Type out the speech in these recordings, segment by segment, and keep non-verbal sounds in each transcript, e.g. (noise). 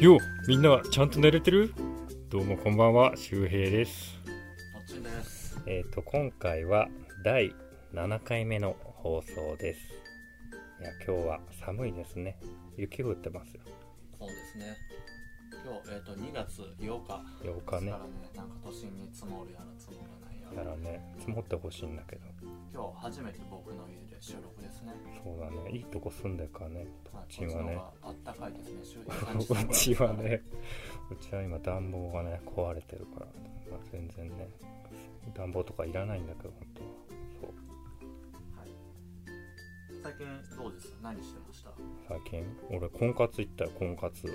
よみんなちゃんと寝れてる？どうもこんばんは周平です。えっ、と今回は第7回目の放送ですいや今日は寒いですね雪降ってますよそうですね。今日、えっ、と、2月8日。8日ねなんか都心に積もるやら積もらなら。ね積もってほしいんだけど。今日初めて僕の家で収録ですね。そうだね。いいとこ住んでるからね。こまあっちはね。あったかいですね。周うちはね。うちは今暖房がね壊れてるから、まあ、全然ね暖房とかいらないんだけど本当は。そう。はい。最近どうです？何してました？最近？俺婚活行ったよ婚活。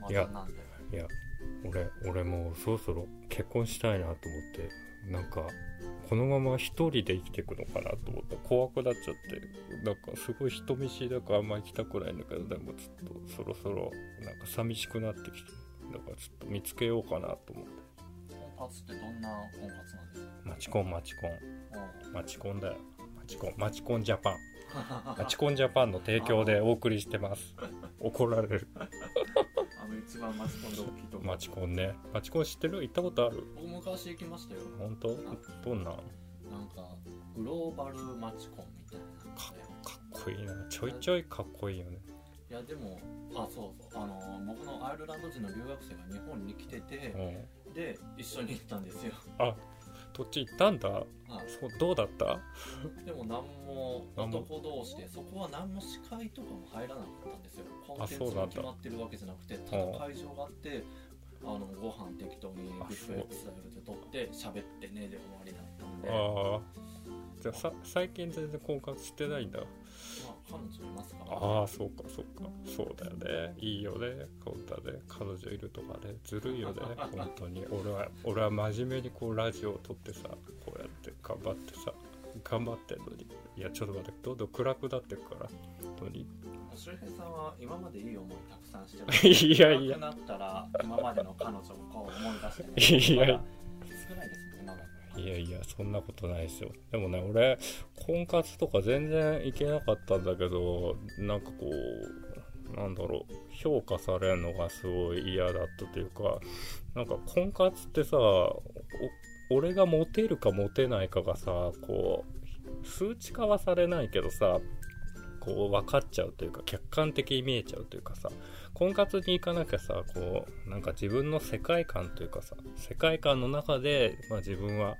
おまいやたなんで？いや俺俺もうそろそろ結婚したいなと思ってなんかこのまま一人で生きていくのかなと思って怖くなっちゃって。なんかすごい人見知りだからあんま行きたくないんだけどでもちょっとそろそろなんか寂しくなってきてだからちょっと見つけようかなと思って。婚活ってどんな婚活なんですか？マチコンマチコン。おマチコンだよ。マチコンマチコンジャパン。(laughs) マあチコンジャパンの提供でお送りしてます。怒られるの一番マチコンで大きいとこマチコンね。マチコン知ってる？行ったことある？僕昔行きましたよ。本当？どんな？んなんかグローバルマチコンみたいなかかっこいいな。ちょいちょいかっこいいよね。いやでもあそうそう。あの僕のアイルランド人の留学生が日本に来ててうん。で一緒に行ったんですよ。あそっち行ったんだ？はい。そうどうだった？でも何も男同士でそこは何も司会とかも入らなかったんですよ。コンテンツが決まってるわけじゃなくてただ会場があってあのご飯適当にビュッフェスタイルで取って喋ってねで終わりだったんで。まああじゃあさ最近全然婚活してないんだ。あ彼女いますか？らああそうかそうか。そうだよね。いいよね。こんなね彼女いるとかね。ずるいよね。(laughs) 本当に。俺は俺は真面目にこうラジオを撮ってさこうやって頑張ってさ頑張ってんのに。いやちょっと待って。どんどん暗くなってくから。本当に。周平さんは今までいい思いたくさんしてる (laughs) いやいや。暗くなったら今までの彼女をこう思い出してね (laughs) いやいやいやそんなことないですよ。でもね俺婚活とか全然行けなかったんだけどなんかこうなんだろう評価されるのがすごい嫌だったというかなんか婚活ってさ俺がモテるかモテないかがさこう数値化はされないけどさこう分かっちゃうというか客観的に見えちゃうというかさ婚活に行かなきゃさこうなんか自分の世界観というかさ世界観の中で、まあ、自分は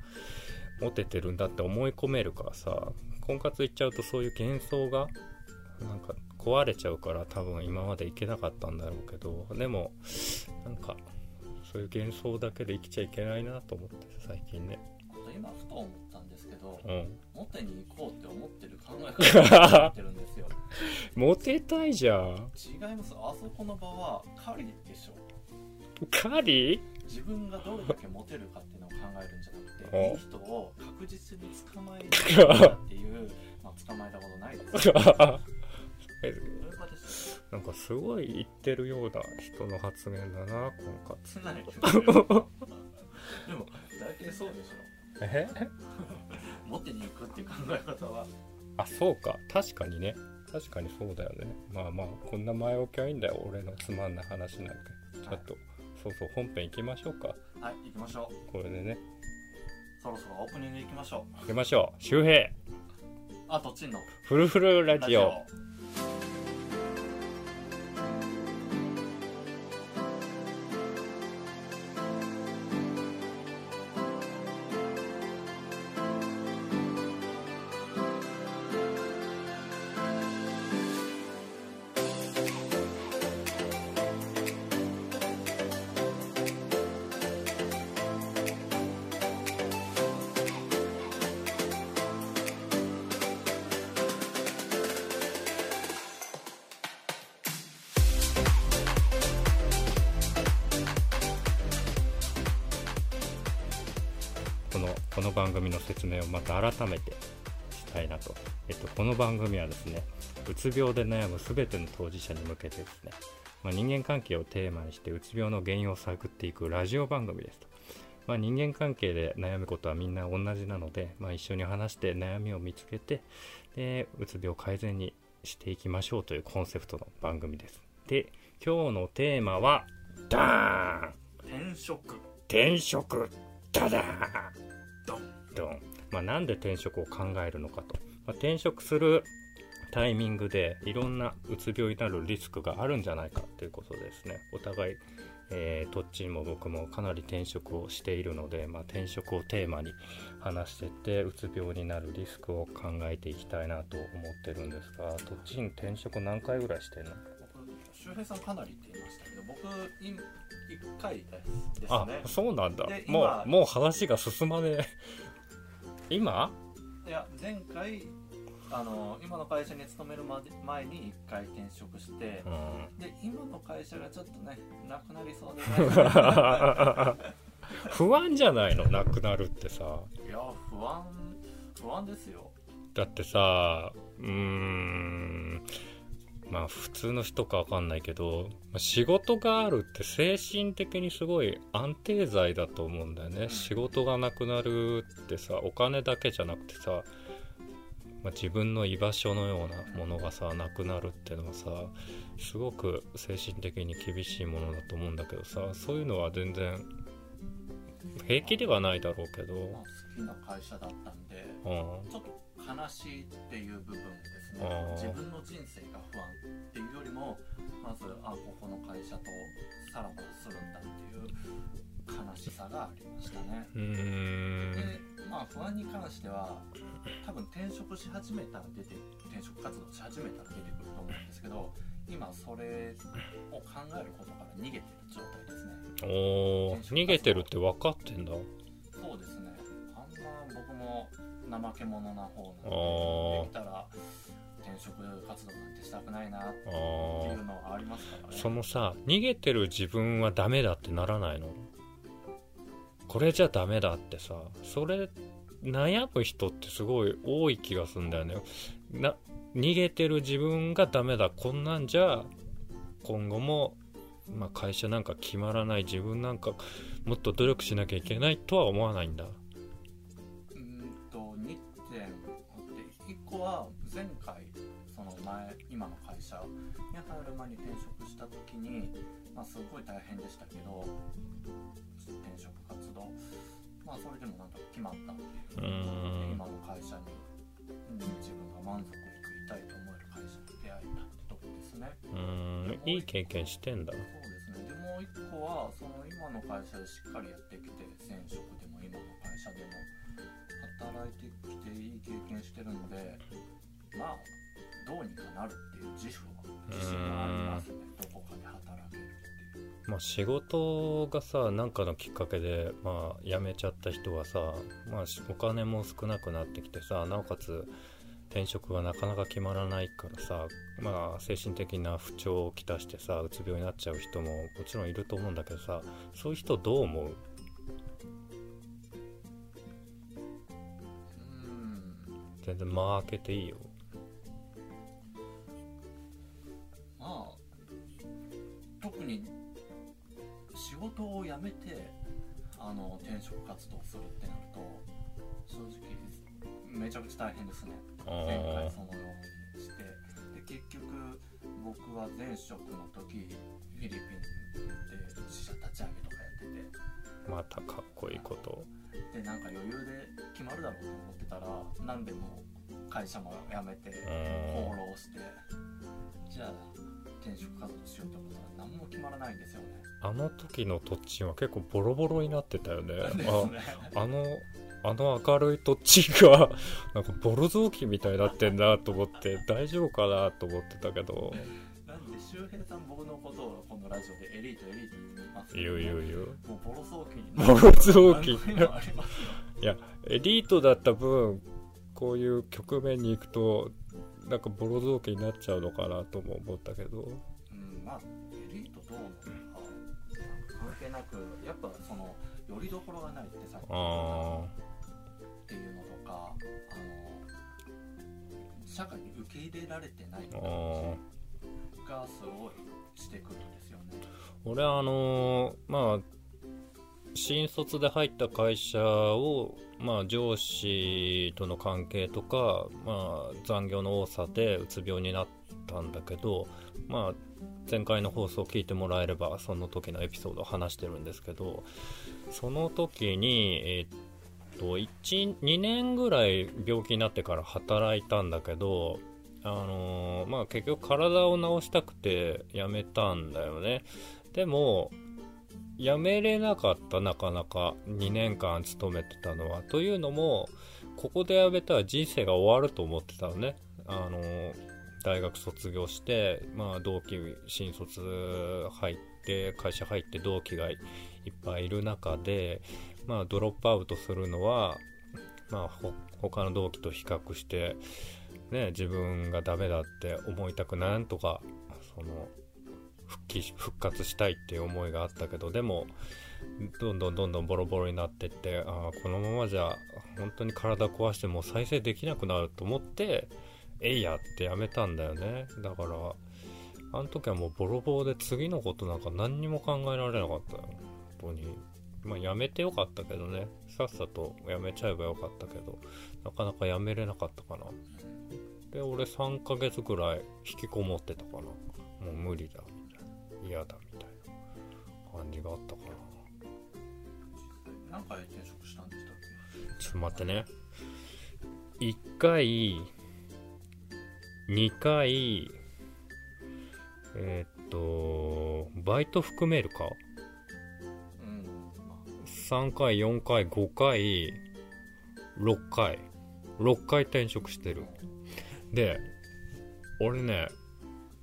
モテてるんだって思い込めるからさ婚活行っちゃうとそういう幻想がなんか壊れちゃうから多分今まで行けなかったんだろうけどでもなんかそういう幻想だけで生きちゃいけないなと思って最近ね。今ふと思どうん。モテに行こうって思ってる考え方を持ってるんですよ。(laughs) モテたいじゃん。違います。あそこの場は狩りでしょ。カリ自分がどれだけモテるかっていうのを考えるんじゃなくておいい人を確実に捕まえるっていう (laughs) まあ捕まえたことないです。(laughs) なんかすごい言ってるような人の発言だな婚活でも大体そうでしえょ。モえ方は。あそうか。確かにね。確かにそうだよね。まあまあこんな前置きはいいんだよ。俺のつまんない話なんかちょっと、そうそう本編行きましょうか。はい行きましょう。これでね。そろそろオープニング行きましょう。行きましょう。周平。あどっちの？フルフルララジオ番組の説明をまた改めてしたいなと、えっと、この番組はですねうつ病で悩む全ての当事者に向けてですね、まあ、人間関係をテーマにしてうつ病の原因を探っていくラジオ番組ですと、まあ、人間関係で悩むことはみんな同じなので、まあ、一緒に話して悩みを見つけてでうつ病を改善にしていきましょうというコンセプトの番組です。で今日のテーマはダーン！転職。転職。ダダーンまあ、なんで転職を考えるのかと、まあ、転職するタイミングでいろんなうつ病になるリスクがあるんじゃないかということですね。お互い、えー、どっちも僕もかなり転職をしているので、まあ、転職をテーマに話してってうつ病になるリスクを考えていきたいなと思ってるんですがどっちに転職何回ぐらいしてんの？僕周平さんかなりって言いましたけど僕今1回ですですあねそうなんだ。でも今うもう話が進まねえ今？いや前回あの今の会社に勤めるまで前に1回転職してうん。で今の会社がちょっとねなくなりそうで。ね (laughs) 不安じゃないの？なくなるってさ。いや不安不安ですよ。だってさうーんまあ普通の人かわかんないけどまあ仕事があるって精神的にすごい安定剤だと思うんだよね。仕事がなくなるってさお金だけじゃなくてさ、まあ、自分の居場所のようなものがさなくなるってのはさすごく精神的に厳しいものだと思うんだけどさそういうのは全然平気ではないだろうけど、まあ、好きな会社だったんでうん、ちょっと悲しいっていう部分ですね。自分の人生が不安っていうよりもまずあここの会社とさらばするんだっていう悲しさがありましたね。でまあ不安に関しては多分転職し始めたら出て転職活動し始めたら出てくると思うんですけど今それを考えることから逃げてる状態ですね。おー。逃げてるって分かってんだ怠け者な方あなーのでできたら転職活動なんてしたくないなってあいーうのはありますからね。そのさ逃げてる自分はダメだってならないの？これじゃダメだってさそれ悩む人ってすごい多い気がするんだよね。な逃げてる自分がダメだこんなんじゃ今後も、まあ、会社なんか決まらない自分なんかもっと努力しなきゃいけないとは思わないんだ社に入る前に転職した時に、まあ、すごい大変でしたけど転職活動まあそれでもなんか決まったっていううーん。今の会社に、うん自分が満足いくいたいと思える会社に出会えたってとこですね。ういい経験してんだ。そうですね。でもう一個はその今の会社でしっかりやってきて前職でも今の会社でも働いてきていい経験してるのでまあどうにかなるっていう自負は自信がありますね。どこかで働けるっていう。まあ、仕事がさ何かのきっかけで、まあ、辞めちゃった人はさ、まあ、しお金も少なくなってきてさなおかつ転職がなかなか決まらないからさ、まあ、精神的な不調をきたしてさうつ病になっちゃう人ももちろんいると思うんだけどさそういう人どう思う？うん。全然間開けていいよ特に仕事を辞めてあの転職活動するってなると正直めちゃくちゃ大変ですね。あ前回ーそのようにして。で結局僕は前職の時フィリピンで自社立ち上げとかやってまたかっこいいこと。てでなんか余裕で決まるだろうと思ってたら何でも会社も辞めて放浪して。じゃあ転職活動しようってことは何も決まらないんですよね。あの時のトッチンは結構ボロボロになってたよね。(laughs) ね。ああのあの明るいトッチンが (laughs) なんかボロ雑巾みたいになってんなと思って大丈夫かなと思ってたけど。なんで周平さん僕のことをこのラジオでエリートエリート言います言う言う言うもうボロ雑巾。ボロ雑巾。いやエリートだった分こういう局面に行くとなんかボロ雑巾になっちゃうのかなとも思ったけど。うんまあエリートどうなのか関係なくやっぱそのよりどころがないってさっき言あっていうのとかあの社会に受け入れられてない感ー。じがすごいしてくるんですよね。俺あのーまあ新卒で入った会社を、まあ、上司との関係とか、まあ、残業の多さでうつ病になったんだけどまあ前回の放送を聞いてもらえればその時のエピソードを話してるんですけどその時にえ、っと12年ぐらい病気になってから働いたんだけどあのー、まあ結局体を治したくて辞めたんだよね。でも辞めれなかったなかなか2年間勤めてたのは。というのもここで辞めたら人生が終わると思ってたのね。あの大学卒業してまあ同期新卒入って会社入って同期がいっぱいいる中でまあドロップアウトするのはまあ他の同期と比較してね自分がダメだって思いたくなんとかその復帰復活したいっていう思いがあったけどでもどんどんどんどんボロボロになってってああこのままじゃ本当に体壊してもう再生できなくなると思ってえいやってやめたんだよね。だからあの時はもうボロボロで次のことなんか何にも考えられなかったよ。本当に。まあやめてよかったけどね。さっさとやめちゃえばよかったけどなかなかやめれなかったかな。で俺3ヶ月ぐらい引きこもってたかな。もう無理だ。嫌だみたいな感じがあったかな何回転職したんでしたっけ？ちょっと待ってね。1回2回えー、っとバイト含めるか？うん3回4回5回6回。6回転職してる。で俺ね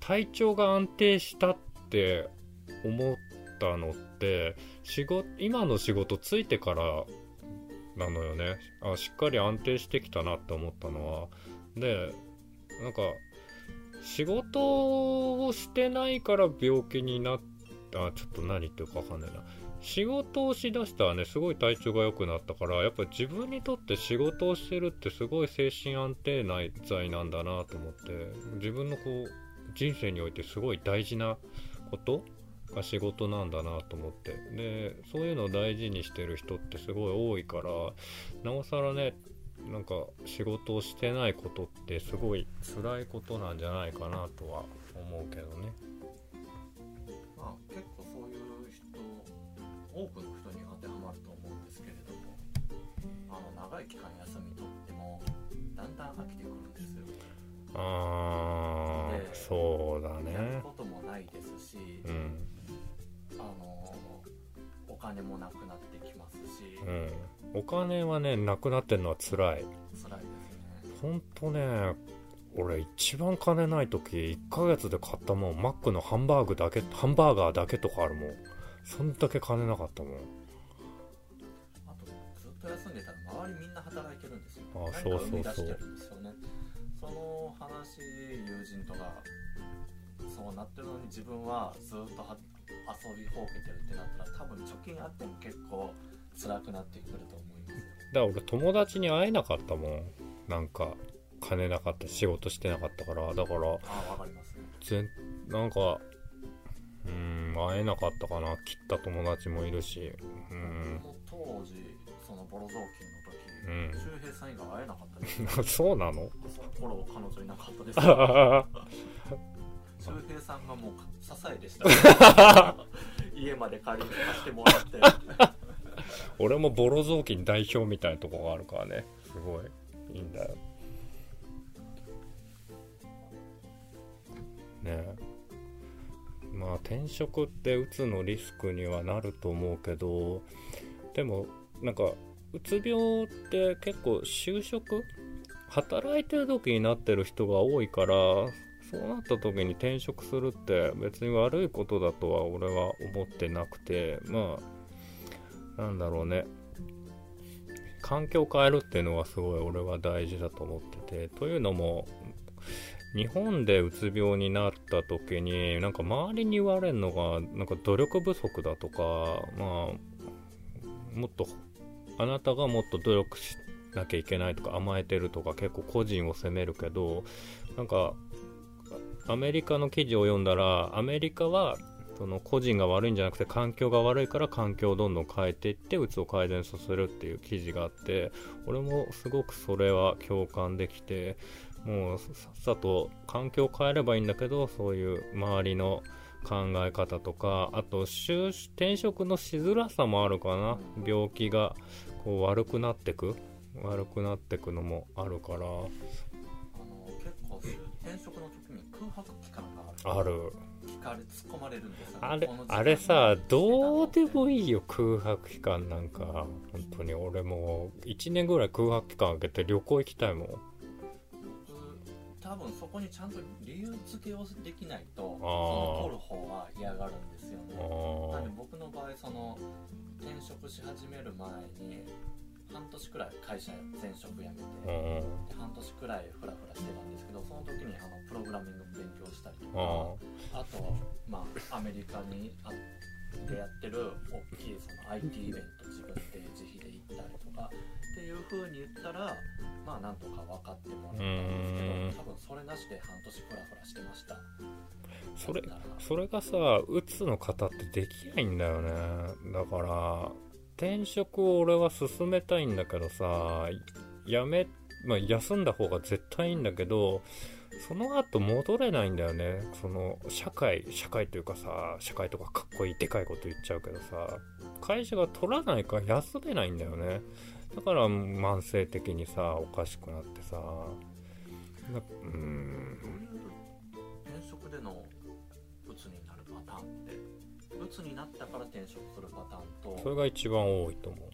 体調が安定したってって思ったのって仕事今の仕事ついてからなのよね。あしっかり安定してきたなって思ったのは。でなんか仕事をしてないから病気になったちょっと何言ってるか分かんないな。仕事をしだしたらねすごい体調が良くなったからやっぱ自分にとって仕事をしてるってすごい精神安定内在なんだなと思って自分のこう人生においてすごい大事なことが仕事なんだなと思ってでそういうのを大事にしてる人ってすごい多いからなおさらねなんか仕事をしてないことってすごい辛いことなんじゃないかなとは思うけどね。まあ結構そういう人多くの人に当てはまると思うんですけれどもあの長い期間休み取ってもだんだん飽きてくるんですよ。ああそうだね。ないですし、うん、あのお金もなくなってきますし、うん、お金はねなくなってるのは辛い。辛いですね。ほんとね俺一番金ない時1ヶ月で買ったもん。マックのハンバーグだけハンバーガーだけとかあるもん。そんだけ金なかったもん。あとずっと休んでたら周りみんな働いてるんですよ。あそうそうそう。その話友人とかそうなってるのに自分はずっと遊びほうけてるってなったら多分貯金あっても結構辛くなってくると思いますだから俺友達に会えなかったもん。なんか金なかった仕事してなかったから。だからあわかりますね。なんかうん会えなかったかな。切った友達もいるし。うん。当時そのボロ雑巾うん、周平さん以外会えなかったです。(laughs) そうなの？その頃彼女いなかったです。(laughs) さんがもう支えでした。(laughs) 家まで借りて貸してもらって。俺もボロ雑巾代表みたいなとこがあるからね。すごいいいんだよ。ねまあ転職ってうつのリスクにはなると思うけどでもなんかうつ病って結構就職？働いてる時になってる人が多いからそうなった時に転職するって別に悪いことだとは俺は思ってなくてまあなんだろうね。環境を変えるっていうのはすごい俺は大事だと思っててというのも日本でうつ病になった時になんか周りに言われるのがなんか努力不足だとかまあもっとあなたがもっと努力しなきゃいけないとか甘えてるとか結構個人を責めるけどなんかアメリカの記事を読んだらアメリカはその個人が悪いんじゃなくて環境が悪いから環境をどんどん変えていってうつを改善させるっていう記事があって俺もすごくそれは共感できてもうさっさと環境を変えればいいんだけどそういう周りの考え方とかあと転職のしづらさもあるかな。病気がこう悪くなってく悪くなってくのもあるから。あの結構転職の時空白期間がある。ある。聞かれ突っ込まれるんですあれあれさどうでもいいよ空白期間なんか。本当に。俺もう1年ぐらい空白期間空けて旅行行きたいもん。多分そこにちゃんと理由付けをできないとその取る方は嫌がるんですよね。なんで僕の場合その転職し始める前に半年くらい会社前職辞めて、で半年くらいフラフラしてたんですけどその時にあのプログラミング勉強したりとかあとまあアメリカにあでやってる大きいその IT イベント自分で自費で行ったりとかっていう風に言ったらまあなんとか分かってもらったんですけど多分それなしで半年フラフラしてました。それそれがさうつの方ってできないんだよね。だから転職を俺は進めたいんだけどさ、やめ、まあ、休んだ方が絶対いいんだけど、その後戻れないんだよね。その、社会、社会というかさ、社会とかかっこいいでかいこと言っちゃうけどさ、会社が取らないから休めないんだよね。だから慢性的にさ、おかしくなってさ、うん。鬱になったから転職するパターンと。それが一番多いと思う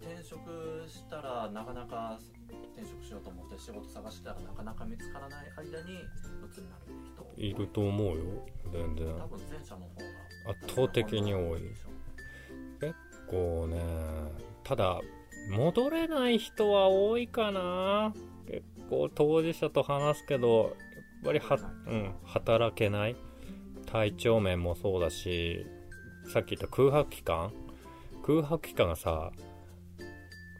転職したらなかなか転職しようと思って仕事探したらなかなか見つからない間に鬱になる人い。ると思うよ。全然。多分前者の方が圧倒的に多い。結構ねただ戻れない人は多いかな。結構当事者と話すけどやっぱりは、うん、働けない体調面もそうだし、さっき言った空白期間？空白期間がさ、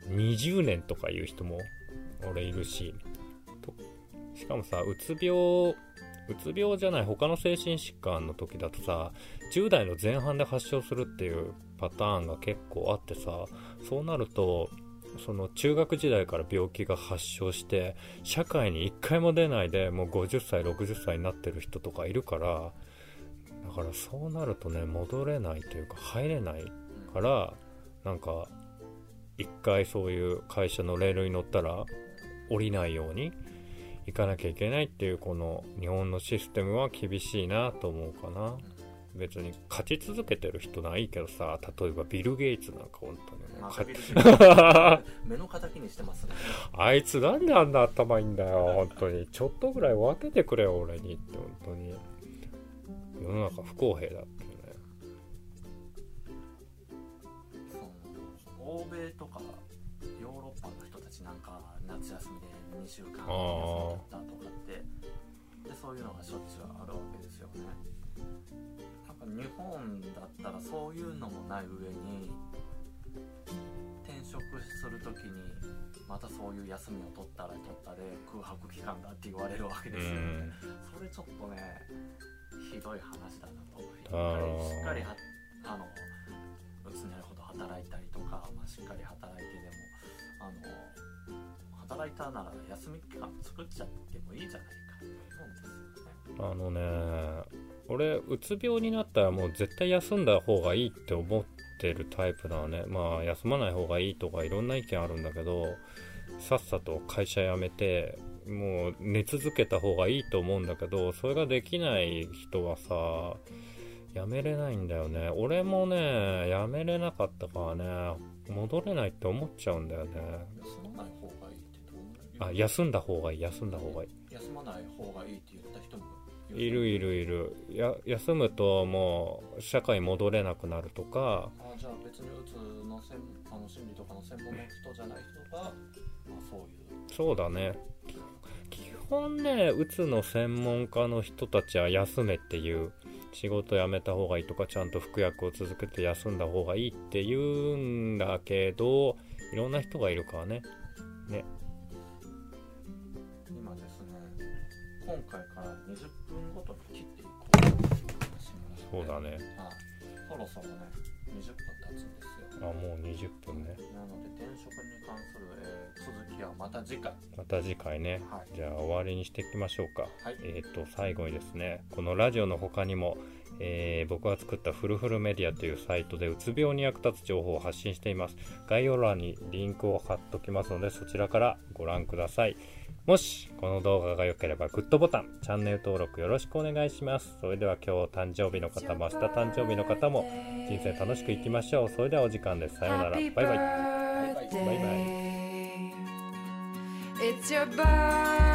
20年とかいう人も俺いるし、しかもさ、うつ病、うつ病じゃない他の精神疾患の時だとさ、10代の前半で発症するっていうパターンが結構あってさ、そうなると、その中学時代から病気が発症して社会に一回も出ないでもう50歳60歳になってる人とかいるからだからそうなるとね戻れないというか入れないからなんか一回そういう会社のレールに乗ったら降りないように行かなきゃいけないっていうこの日本のシステムは厳しいなと思うかな。別に勝ち続けてる人ないけどさ例えばビル・ゲイツなんか本当に目の敵にしてますね。あいつなんであんな頭いいんだよ本当に。ちょっとぐらい分けてくれよ俺にって本当に世の中不公平だっていうね欧米とかヨーロッパの人たちなんか夏休みで2週間休み取ったとかってでそういうのがしょっちゅうあるわけですよね。なんか日本だったらそういうのもない上に転職する時にまたそういう休みを取ったら取ったで空白期間だって言われるわけですよね、それちょっとねひどい話だなと思しっかりはあのうつになるほど働いたりとか、まあ、しっかり働いてでもあの働いたなら休み期間作っちゃってもいいじゃないかと思うんですよね。あのね俺うつ病になったらもう絶対休んだ方がいいって思ってるタイプだわね。まあ休まない方がいいとかいろんな意見あるんだけどさっさと会社辞めてもう寝続けた方がいいと思うんだけど、それができない人はさ、やめれないんだよね。俺もね、やめれなかったからね、戻れないって思っちゃうんだよね。休まない方がいいってどうあ、休んだ方がいい、休んだ方がいい。休まない方がいいって言った人もいるいるいるや休むともう社会戻れなくなるとかあじゃあ別にうつの専あの心理とかの専門の人じゃない人が、まあ、そういうそうだね本ね、うつの専門家の人たちは休めっていう、仕事辞めた方がいいとか、ちゃんと服薬を続けて休んだ方がいいって言うんだけど、いろんな人がいるからね。ね。今ですね、今回から20分ごとに切っていこうと思います。そうだね。はい。そろそろね20分経つんですよ。あもう20分ね。なので転職に関する、えー続きはまた次回。また次回ね。はい。じゃあ終わりにしていきましょうか。はい。えっ、と最後にですねこのラジオの他にも、えー僕が作ったフルフルメディアというサイトでうつ病に役立つ情報を発信しています。概要欄にリンクを貼っときますのでそちらからご覧ください。もしこの動画が良ければグッドボタンチャンネル登録よろしくお願いします。それでは今日誕生日の方も明日誕生日の方も人生楽しくいきましょう。それではお時間です。さようなら。バイバイ。birthday. Bye bye. It's your birthday.